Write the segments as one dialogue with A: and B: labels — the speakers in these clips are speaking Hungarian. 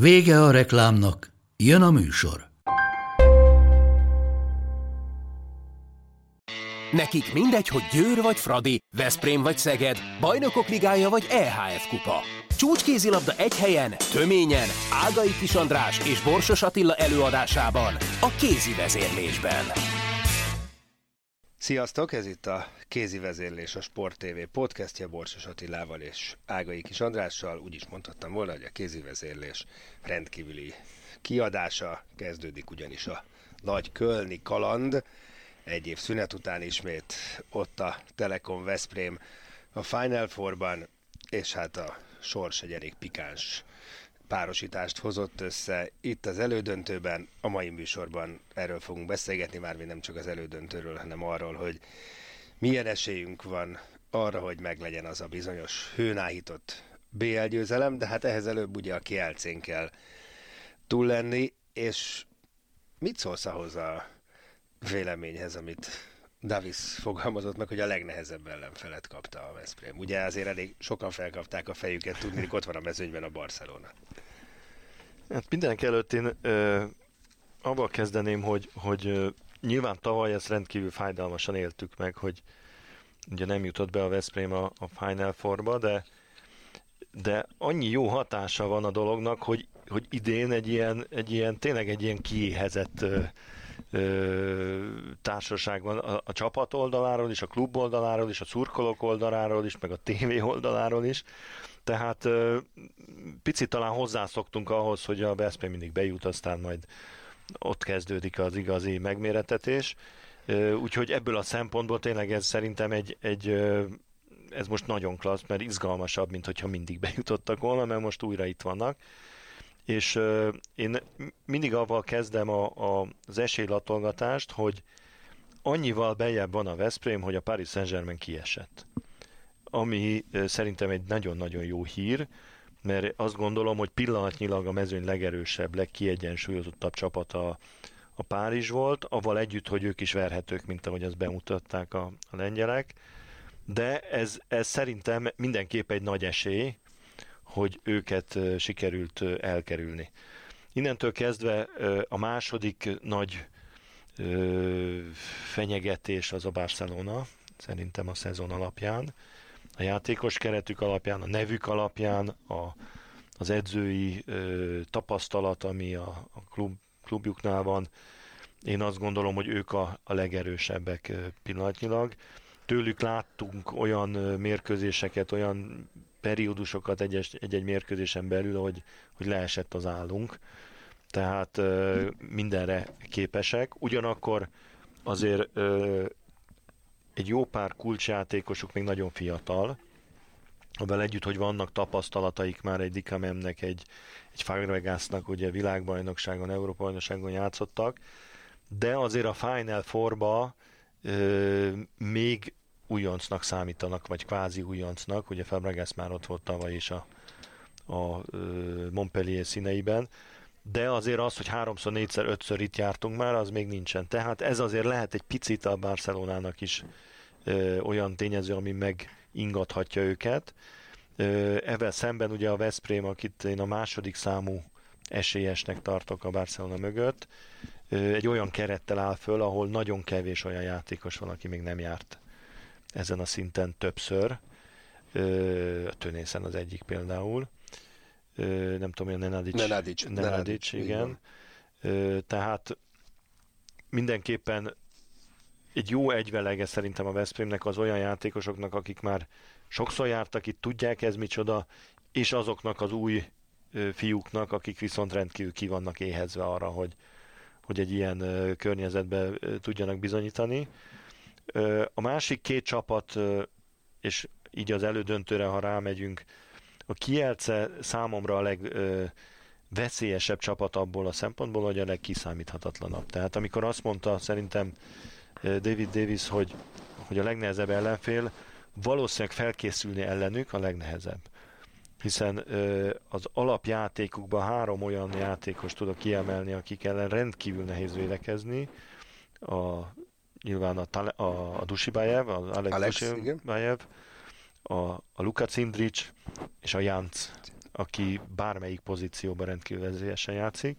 A: Vége a reklámnak, jön a műsor.
B: Nekik mindegy, hogy Győr vagy Fradi, Veszprém vagy Szeged, Bajnokok Ligája vagy EHF Kupa. Csúcskézilabda egy helyen, töményen, Ágai Kis és Borsos Attila előadásában, a kézi vezérlésben.
C: Sziasztok, ez itt a Kézi Vezérlés, a Sport TV podcastja Borsos Attilával és Ágai Kis Andrással. Úgy is mondhattam volna, hogy a Kézi Vezérlés rendkívüli kiadása kezdődik ugyanis a nagy Kölni kaland. Egy év szünet után ismét ott a Telekom Veszprém a Final Four-ban, és hát a sors egy elég pikáns párosítást hozott össze itt az elődöntőben. A mai műsorban erről fogunk beszélgetni, már nem csak az elődöntőről, hanem arról, hogy milyen esélyünk van arra, hogy meglegyen az a bizonyos hőnáhított BL győzelem, de hát ehhez előbb ugye a kielcén kell túl lenni, és mit szólsz ahhoz a véleményhez, amit Davis fogalmazott meg, hogy a legnehezebb ellenfelet kapta a Veszprém. Ugye azért elég sokan felkapták a fejüket, tudni, hogy ott van a mezőnyben a Barcelona.
D: Hát mindenek előtt én ö, abban kezdeném, hogy, hogy ö, nyilván tavaly ezt rendkívül fájdalmasan éltük meg, hogy ugye nem jutott be a Veszprém a, a Final Four-ba, de, de annyi jó hatása van a dolognak, hogy, hogy idén egy ilyen, egy ilyen tényleg egy ilyen kiéhezett ö, ö, társaság van a, a csapat oldaláról is, a klub oldaláról is, a szurkolók oldaláról is, meg a tévé oldaláról is. Tehát ö, picit talán hozzászoktunk ahhoz, hogy a Veszprém mindig bejut, aztán majd ott kezdődik az igazi megméretetés. Úgyhogy ebből a szempontból tényleg ez szerintem egy, egy ez most nagyon klassz, mert izgalmasabb, mint hogyha mindig bejutottak volna, mert most újra itt vannak és uh, én mindig avval kezdem a, a, az esélylatolgatást, hogy annyival bejebb van a Veszprém, hogy a Paris Saint-Germain kiesett. Ami uh, szerintem egy nagyon-nagyon jó hír, mert azt gondolom, hogy pillanatnyilag a mezőny legerősebb, legkiegyensúlyozottabb csapata a Párizs volt, avval együtt, hogy ők is verhetők, mint ahogy azt bemutatták a, a lengyelek, de ez, ez szerintem mindenképp egy nagy esély, hogy őket sikerült elkerülni. Innentől kezdve a második nagy fenyegetés az a Barcelona, szerintem a szezon alapján, a játékos keretük alapján, a nevük alapján, a, az edzői ö, tapasztalat, ami a, a klub, klubjuknál van. Én azt gondolom, hogy ők a, a legerősebbek pillanatnyilag. Tőlük láttunk olyan mérkőzéseket, olyan periódusokat egy-egy mérkőzésen belül, hogy, hogy leesett az állunk. Tehát ö, mindenre képesek. Ugyanakkor azért ö, egy jó pár kulcsjátékosuk még nagyon fiatal, abban együtt, hogy vannak tapasztalataik már egy Dikamemnek, egy, egy Fabregasnak, ugye világbajnokságon, Európa bajnokságon játszottak, de azért a Final Four-ba ö, még újoncnak számítanak, vagy kvázi újoncnak, ugye Fabregas már ott volt tavaly is a, a Montpellier színeiben, de azért az, hogy háromszor, négyszer, ötször itt jártunk már, az még nincsen. Tehát ez azért lehet egy picit a Barcelonának is ö, olyan tényező, ami megingathatja őket. Ö, ezzel szemben ugye a Veszprém, akit én a második számú esélyesnek tartok a Barcelona mögött, ö, egy olyan kerettel áll föl, ahol nagyon kevés olyan játékos van, aki még nem járt ezen a szinten többször. A Tönészen az egyik például. Nem tudom, a Nenadic.
C: Nenadic,
D: Nenadic, Nenadic igen. igen. Tehát mindenképpen egy jó egyvelege szerintem a Veszprémnek az olyan játékosoknak, akik már sokszor jártak itt, tudják ez micsoda, és azoknak az új fiúknak, akik viszont rendkívül ki vannak éhezve arra, hogy, hogy egy ilyen környezetbe tudjanak bizonyítani. A másik két csapat, és így az elődöntőre, ha rámegyünk, a Kielce számomra a legveszélyesebb csapat abból a szempontból, hogy a legkiszámíthatatlanabb. Tehát amikor azt mondta szerintem David Davis, hogy, hogy a legnehezebb ellenfél, valószínűleg felkészülni ellenük a legnehezebb. Hiszen az alapjátékukban három olyan játékos tudok kiemelni, akik ellen rendkívül nehéz védekezni. A, nyilván a, a, a Dusibájev, az Alex, Alex Dusibájev, a, a Luka Cindric és a Janc, aki bármelyik pozícióban rendkívül vezélyesen játszik.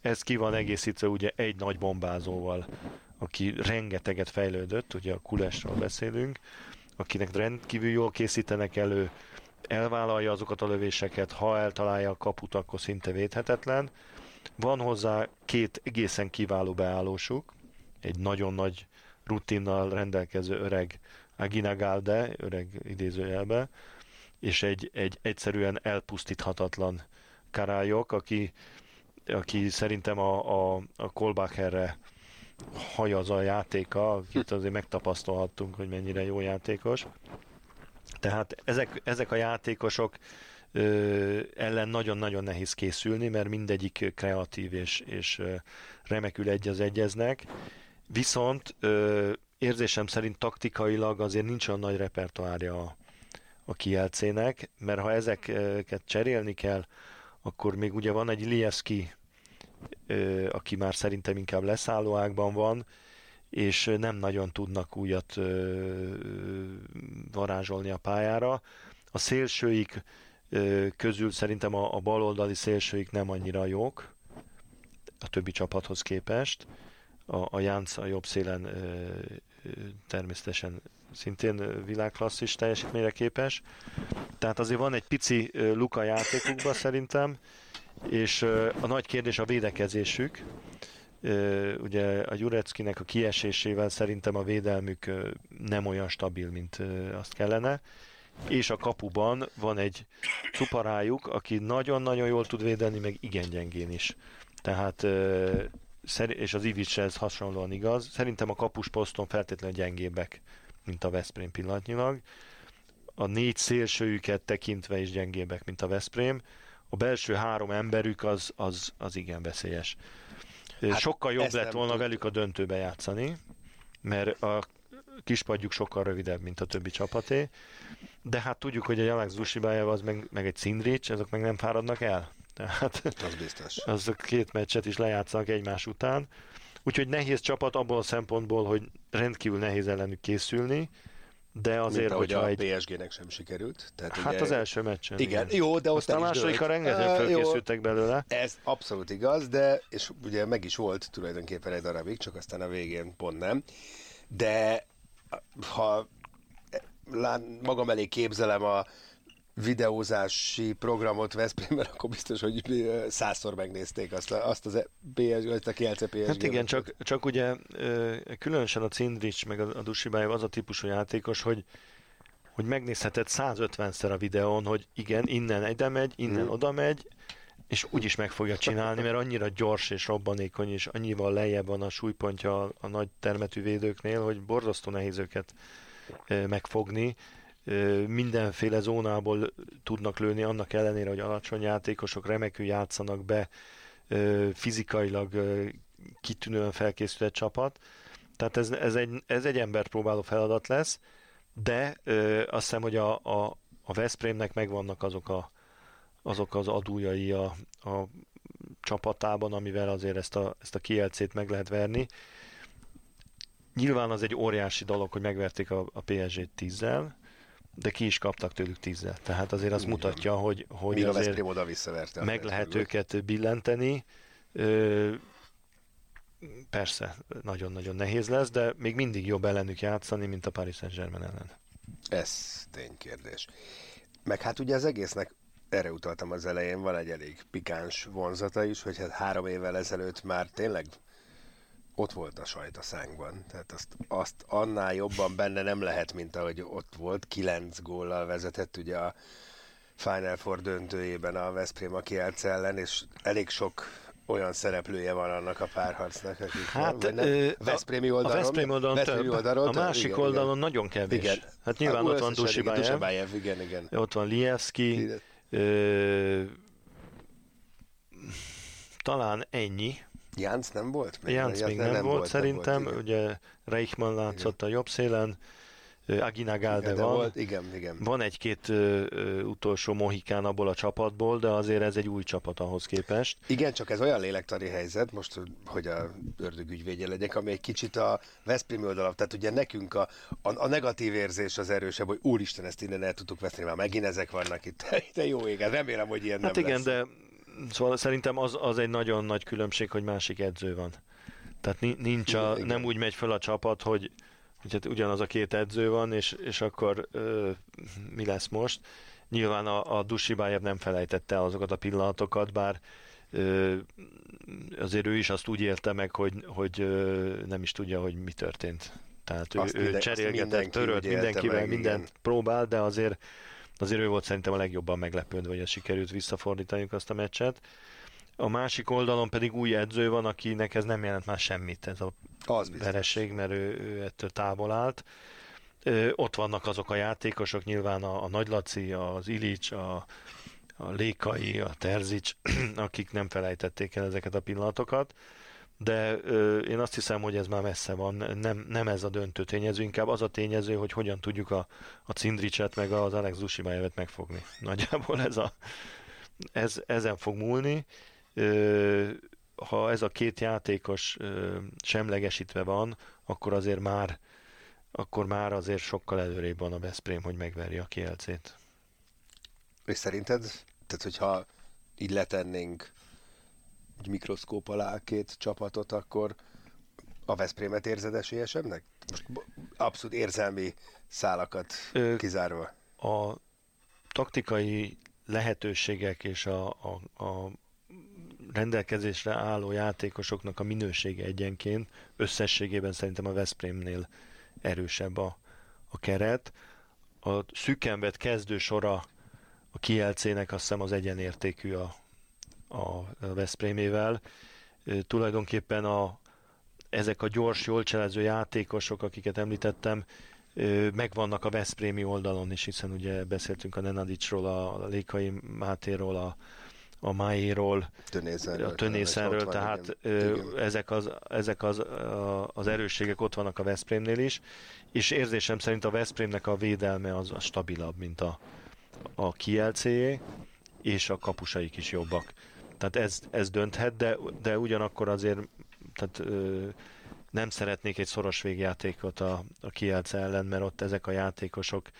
D: Ez ki van egészítve ugye egy nagy bombázóval, aki rengeteget fejlődött, ugye a Kulesről beszélünk, akinek rendkívül jól készítenek elő, elvállalja azokat a lövéseket, ha eltalálja a kaput, akkor szinte védhetetlen. Van hozzá két egészen kiváló beállósuk, egy nagyon nagy rutinnal rendelkező öreg Agina Galde, öreg idézőjelbe, és egy, egy egyszerűen elpusztíthatatlan karályok, aki, aki szerintem a, a, a Kolbacherre hajaz a játéka, akit azért megtapasztalhattunk, hogy mennyire jó játékos. Tehát ezek, ezek a játékosok ö, ellen nagyon-nagyon nehéz készülni, mert mindegyik kreatív és, és remekül egy az egyeznek. Viszont ö, érzésem szerint taktikailag azért nincs olyan nagy repertoárja a, a kielcének, mert ha ezeket cserélni kell, akkor még ugye van egy Lieszki, aki már szerintem inkább leszállóákban van, és nem nagyon tudnak újat varázsolni a pályára. A szélsőik közül szerintem a, a baloldali szélsőik nem annyira jók a többi csapathoz képest. A, a Jánc a jobb szélen természetesen szintén világklasszis teljesítményre képes. Tehát azért van egy pici luka játékukban szerintem, és a nagy kérdés a védekezésük. Ugye a Jureckinek a kiesésével szerintem a védelmük nem olyan stabil, mint azt kellene és a kapuban van egy cuparájuk, aki nagyon-nagyon jól tud védeni, meg igen gyengén is. Tehát és az Ivicshez hasonlóan igaz. Szerintem a kapus poszton feltétlenül gyengébbek, mint a Veszprém pillanatnyilag. A négy szélsőjüket tekintve is gyengébbek, mint a Veszprém. A belső három emberük az, az, az igen veszélyes. Hát Sokkal jobb lett volna tud. velük a döntőbe játszani, mert a kispadjuk sokkal rövidebb, mint a többi csapaté, de hát tudjuk, hogy egy Alex Dusibájev az meg, meg egy Cindric, azok meg nem fáradnak el. Tehát
C: az biztos.
D: Azok két meccset is lejátszanak egymás után. Úgyhogy nehéz csapat abból a szempontból, hogy rendkívül nehéz ellenük készülni, de azért,
C: hogy
D: a
C: egy... PSG-nek sem sikerült.
D: Tehát hát ugye... az első meccsen.
C: Igen, igen. jó, de ott
D: Aztán a másodikra rengeteg fölkészültek belőle.
C: Ez abszolút igaz, de, és ugye meg is volt tulajdonképpen egy darabig, csak aztán a végén pont nem. De ha magam elé képzelem a videózási programot Veszprémben, akkor biztos, hogy százszor megnézték azt, a, azt az PSG, azt a Kielce PSG.
D: Hát igen, csak, csak ugye különösen a Cindric meg a Dusibájev az a típusú játékos, hogy hogy megnézheted 150-szer a videón, hogy igen, innen ide megy, innen hmm. oda megy, és úgyis meg fogja csinálni, mert annyira gyors és robbanékony, és annyival lejjebb van a súlypontja a, a nagy termetű védőknél, hogy borzasztó nehéz őket megfogni mindenféle zónából tudnak lőni, annak ellenére, hogy alacsony játékosok remekül játszanak be, fizikailag kitűnően felkészült csapat. Tehát ez, ez, egy, ez egy embert próbáló feladat lesz, de ö, azt hiszem, hogy a, a, a Veszprémnek megvannak azok, a, azok az adójai a, a csapatában, amivel azért ezt a, ezt a kielcét meg lehet verni. Nyilván az egy óriási dolog, hogy megverték a, a PSG-t tízzel, de ki is kaptak tőlük tízzel. Tehát azért az mutatja, hogy, hogy
C: Míg
D: azért
C: oda visszaverte
D: meg lehet őket billenteni. Ö, persze, nagyon-nagyon nehéz lesz, de még mindig jobb ellenük játszani, mint a Paris Saint-Germain ellen.
C: Ez ténykérdés. Meg hát ugye az egésznek erre utaltam az elején, van egy elég pikáns vonzata is, hogy hát három évvel ezelőtt már tényleg ott volt a sajt a szánkban. Tehát azt, azt annál jobban benne nem lehet, mint ahogy ott volt. Kilenc góllal vezetett ugye a Final Four döntőjében a Veszprém a Kielc ellen, és elég sok olyan szereplője van annak a párharcnak, akik
D: hát, nem, ö,
C: Veszprémi oldalon,
D: a Veszprém oldalon, Veszprémi
C: több, oldalon
D: a másik
C: igen,
D: oldalon
C: igen.
D: nagyon kevés.
C: Igen.
D: Hát nyilván
C: hát,
D: ott van Dusibájev,
C: igen, igen.
D: ott van Lievski, talán ennyi.
C: Jánc nem volt?
D: Jánc még nem, nem volt, volt szerintem. Nem volt, ugye Reichmann látszott igen. a jobb szélen, Agina van. Volt,
C: igen, igen.
D: Van egy-két ö, ö, utolsó mohikán abból a csapatból, de azért ez egy új csapat ahhoz képest.
C: Igen, csak ez olyan lélektani helyzet, most, hogy a ördög ügyvédje legyek, ami egy kicsit a Veszprém oldalap, tehát ugye nekünk a, a, a negatív érzés az erősebb, hogy úristen, ezt innen el tudtuk veszni, már megint ezek vannak itt. De jó ég, remélem, hogy ilyen
D: hát
C: nem
D: igen,
C: lesz.
D: de szóval szerintem az, az egy nagyon nagy különbség, hogy másik edző van. Tehát nincs a, nem úgy megy fel a csapat, hogy Úgyhogy ugyanaz a két edző van, és, és akkor ö, mi lesz most? Nyilván a, a Dusibájev nem felejtette azokat a pillanatokat, bár ö, azért ő is azt úgy élte meg, hogy, hogy ö, nem is tudja, hogy mi történt. Tehát ő, minden, ő cserélgetett, törölt mindenkivel, meg, mindent igen. próbál, de azért azért ő volt szerintem a legjobban meglepődve, hogy ez sikerült visszafordítaniuk azt a meccset. A másik oldalon pedig új edző van, akinek ez nem jelent már semmit, ez a az vereség, mert ő, ő ettől távol állt. Ö, ott vannak azok a játékosok, nyilván a, a Nagy Laci, az Ilics, a, a Lékai, a Terzics, akik nem felejtették el ezeket a pillanatokat, de ö, én azt hiszem, hogy ez már messze van, nem, nem ez a döntő tényező, inkább az a tényező, hogy hogyan tudjuk a, a Cindricset meg az Alex Zusimájevet megfogni. Nagyjából ez a, ez, ezen fog múlni ha ez a két játékos semlegesítve van, akkor azért már akkor már azért sokkal előrébb van a Veszprém, hogy megverje a kielcét.
C: És szerinted, tehát hogyha így letennénk egy mikroszkóp alá két csapatot, akkor a Veszprémet érzed esélyesebbnek? Abszolút érzelmi szálakat Ö, kizárva.
D: A taktikai lehetőségek és a, a, a rendelkezésre álló játékosoknak a minősége egyenként összességében szerintem a Veszprémnél erősebb a, a keret. A szükenvet kezdő sora a Kielcének azt hiszem az egyenértékű a, a Veszprémével. Tulajdonképpen a, ezek a gyors, jól cselező játékosok, akiket említettem, megvannak a Veszprémi oldalon is, hiszen ugye beszéltünk a Nenadicsról, a Lékai Mátéról, a, a Máéról, a Tönészenről, tehát igen. ezek, az, ezek az, az erősségek ott vannak a Veszprémnél is, és érzésem szerint a Veszprémnek a védelme az a stabilabb, mint a, a Kielcéjé, és a kapusaik is jobbak. Tehát ez, ez dönthet, de, de ugyanakkor azért tehát, ö, nem szeretnék egy szoros végjátékot a, a Kielce ellen, mert ott ezek a játékosok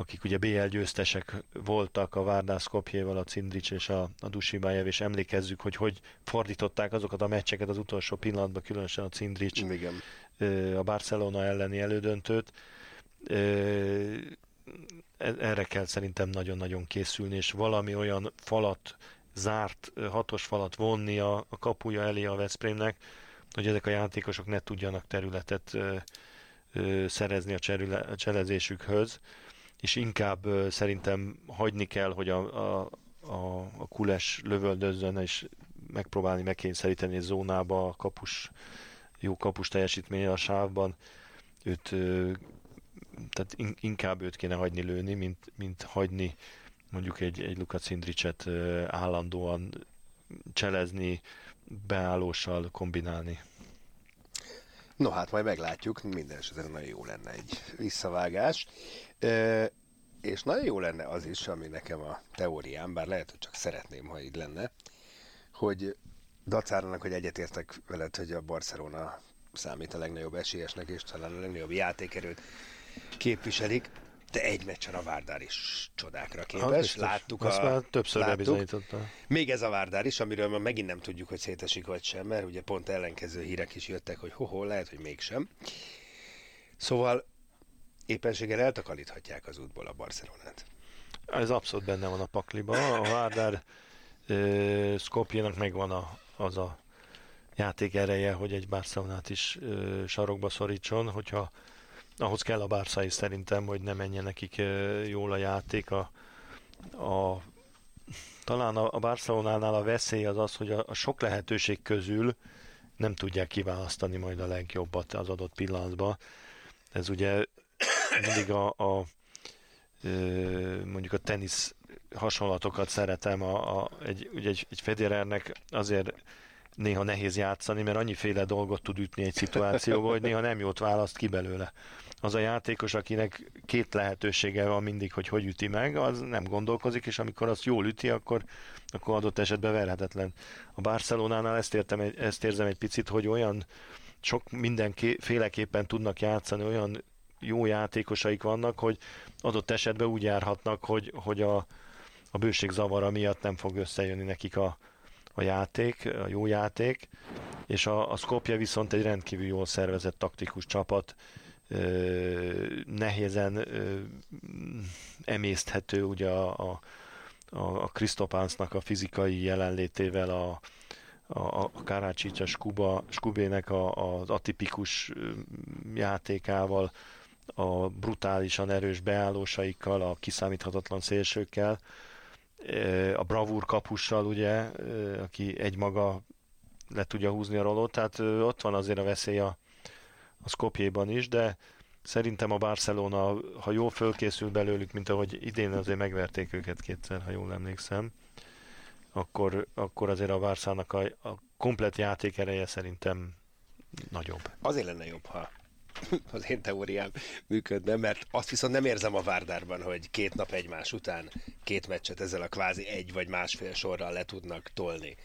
D: akik ugye BL győztesek voltak a Várdász Kopjéval, a Cindrics és a, a Dusibájev, és emlékezzük, hogy hogy fordították azokat a meccseket az utolsó pillanatban, különösen a Cindrics
C: Igen.
D: a Barcelona elleni elődöntőt. E, erre kell szerintem nagyon-nagyon készülni, és valami olyan falat, zárt hatos falat vonni a, a kapuja elé a Veszprémnek, hogy ezek a játékosok ne tudjanak területet szerezni a, cserüle, a cselezésükhöz és inkább szerintem hagyni kell, hogy a, a, a, a kules lövöldözzön, és megpróbálni megkényszeríteni a zónába a kapus, jó kapus teljesítménye a sávban. Őt, tehát inkább őt kéne hagyni lőni, mint, mint hagyni mondjuk egy, egy Luka Cindricset állandóan cselezni, beállóssal kombinálni.
C: No hát majd meglátjuk, minden esetben nagyon jó lenne egy visszavágás. És nagyon jó lenne az is, ami nekem a teóriám, bár lehet, hogy csak szeretném, ha így lenne, hogy dacáranak, hogy egyetértek veled, hogy a Barcelona számít a legnagyobb esélyesnek, és talán a legnagyobb játékerőt képviselik, de egy meccsen a Várdár is csodákra képes. Ha, láttuk
D: Azt
C: a,
D: már többször láttuk.
C: Még ez a Várdár is, amiről már megint nem tudjuk, hogy szétesik vagy sem, mert ugye pont ellenkező hírek is jöttek, hogy hoho, lehet, hogy mégsem. Szóval éppenséggel eltakaríthatják az útból a Barcelonát.
D: Ez abszolút benne van a pakliba. A Várdár Skopjénak megvan a, az a játék ereje, hogy egy Barcelonát is ö, sarokba szorítson, hogyha ahhoz kell a is szerintem, hogy ne menjen nekik jól a játék. A, a, talán a, a Barcelonánál a veszély az az, hogy a, a sok lehetőség közül nem tudják kiválasztani majd a legjobbat az adott pillanatban. Ez ugye mindig a, a mondjuk a tenisz hasonlatokat szeretem. A, a, egy, ugye egy, egy Federernek azért néha nehéz játszani, mert annyiféle dolgot tud ütni egy szituációba, hogy néha nem jót választ ki belőle. Az a játékos, akinek két lehetősége van mindig, hogy hogy üti meg, az nem gondolkozik, és amikor azt jól üti, akkor, akkor adott esetben verhetetlen. A Barcelonánál ezt, értem, ezt érzem egy picit, hogy olyan sok mindenféleképpen tudnak játszani, olyan jó játékosaik vannak, hogy adott esetben úgy járhatnak, hogy, hogy a, a bőség zavara miatt nem fog összejönni nekik a, a játék, a jó játék, és a, a Skopje viszont egy rendkívül jól szervezett taktikus csapat, nehézen emészthető ugye a, a, a Krisztopánsznak a fizikai jelenlétével a, a, a Karácsics, a Skuba, Skubének a, az atipikus játékával, a brutálisan erős beállósaikkal, a kiszámíthatatlan szélsőkkel, a bravúr kapussal, ugye, aki egymaga le tudja húzni a rolót, tehát ott van azért a veszély a, a Skopjéban is, de szerintem a Barcelona, ha jól fölkészül belőlük, mint ahogy idén azért megverték őket kétszer, ha jól emlékszem, akkor, akkor azért a Barszának a, a komplet játék ereje szerintem nagyobb.
C: Azért lenne jobb, ha az én teóriám működne, mert azt viszont nem érzem a Várdárban, hogy két nap egymás után két meccset ezzel a kvázi egy vagy másfél sorral le tudnak tolni.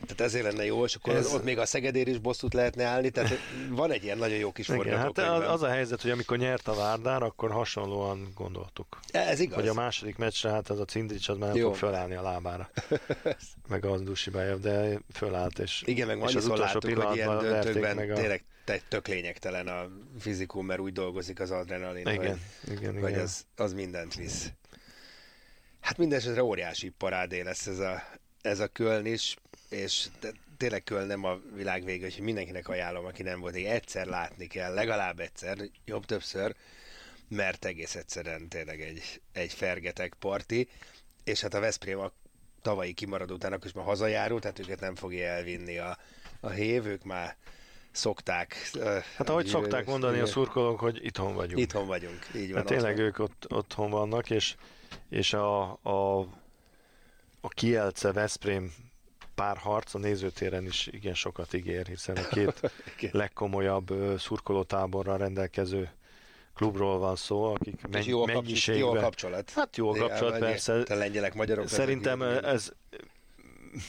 C: Tehát ezért lenne jó, és akkor Ez... ott még a Szegedér is bosszút lehetne állni, tehát van egy ilyen nagyon jó kis
D: forgatókönyv. Hát az, a helyzet, hogy amikor nyert a Várdár, akkor hasonlóan gondoltuk.
C: Ez igaz.
D: Hogy a második meccsre, hát az a Cindrics az már nem jó. fog fölállni a lábára. meg az Dusibájev, de fölállt, és,
C: Igen, meg
D: és
C: az utolsó láttuk, hogy ilyen döntőkben meg a... tényleg tök lényegtelen a fizikum, mert úgy dolgozik az adrenalin,
D: igen, hogy, igen,
C: hogy igen. Az, az mindent visz. Hát mindenesetre óriási parádé lesz ez a, ez a Köln is és tényleg Köln nem a világ vége, hogy mindenkinek ajánlom, aki nem volt, hogy egyszer látni kell, legalább egyszer, jobb többször, mert egész egyszerűen tényleg egy, egy fergetek parti, és hát a Veszprém a tavalyi kimaradó utának is már hazajáró, tehát őket nem fogja elvinni a, a hév, ők már szokták.
D: Hát ahogy szokták mondani a szurkolók, hogy itthon vagyunk.
C: Itthon vagyunk, így van.
D: Hát tényleg ők ott, otthon vannak, és, és a, a, a Kielce Veszprém párharc a nézőtéren is igen sokat ígér, hiszen a két legkomolyabb szurkolótáborral rendelkező klubról van szó, akik
C: men- jó a mennyiségben... Jó a kapcsolat.
D: Hát jó a kapcsolat, persze.
C: Te lengyelek, magyarok.
D: Szerintem ez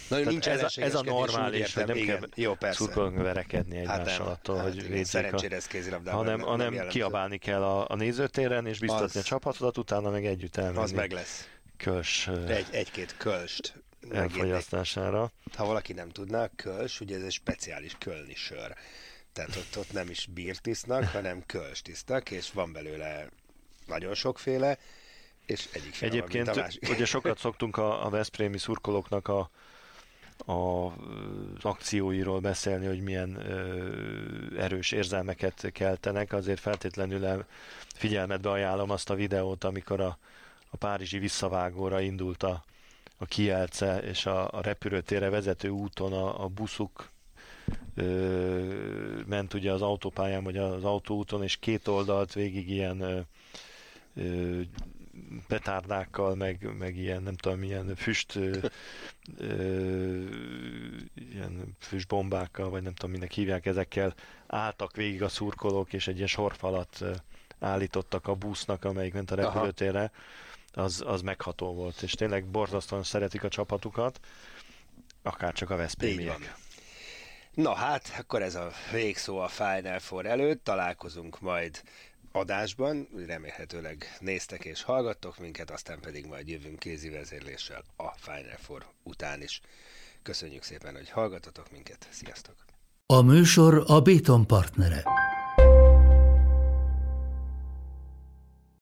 C: Na, nincs
D: ez, a, ez a normális, hogy nem
C: igen,
D: kell
C: jó,
D: szurkolók verekedni hát egymással hát attól, hát hogy
C: igen, Szerencsére ez kézilabdában
D: hanem, nem, hanem nem kiabálni kell a, a nézőtéren, és biztatni az, a csapatodat, utána meg együtt elmenni.
C: Az meg lesz.
D: Köls.
C: Egy, egy-két kölst
D: elfogyasztására.
C: Ha valaki nem tudná, köls, ugye ez egy speciális kölni sör. Tehát ott, ott nem is bírt isznak, hanem köls tisztak, és van belőle nagyon sokféle, és egyik fél
D: Egyébként a ugye sokat szoktunk a, a Veszprémi szurkolóknak a, a, az akcióiról beszélni, hogy milyen ö, erős érzelmeket keltenek, azért feltétlenül el, figyelmetbe ajánlom azt a videót, amikor a, a párizsi visszavágóra indult a, a Kielce és a, a repülőtérre vezető úton a, a buszuk ö, ment ugye az autópályán, vagy az autóúton, és két oldalt végig ilyen ö, ö, petárdákkal, meg, meg ilyen, nem tudom, ilyen füst ö, ö, ilyen füstbombákkal, vagy nem tudom, minek hívják ezekkel, álltak végig a szurkolók, és egy ilyen sorfalat állítottak a busznak, amelyik ment a repülőtérre. Aha az, az megható volt, és tényleg borzasztóan szeretik a csapatukat, akár csak a Veszprémiek.
C: Na hát, akkor ez a végszó a Final Four előtt, találkozunk majd adásban, remélhetőleg néztek és hallgattok minket, aztán pedig majd jövünk kézi vezérléssel a Final Four után is. Köszönjük szépen, hogy hallgatotok minket, sziasztok!
A: A műsor a Béton partnere.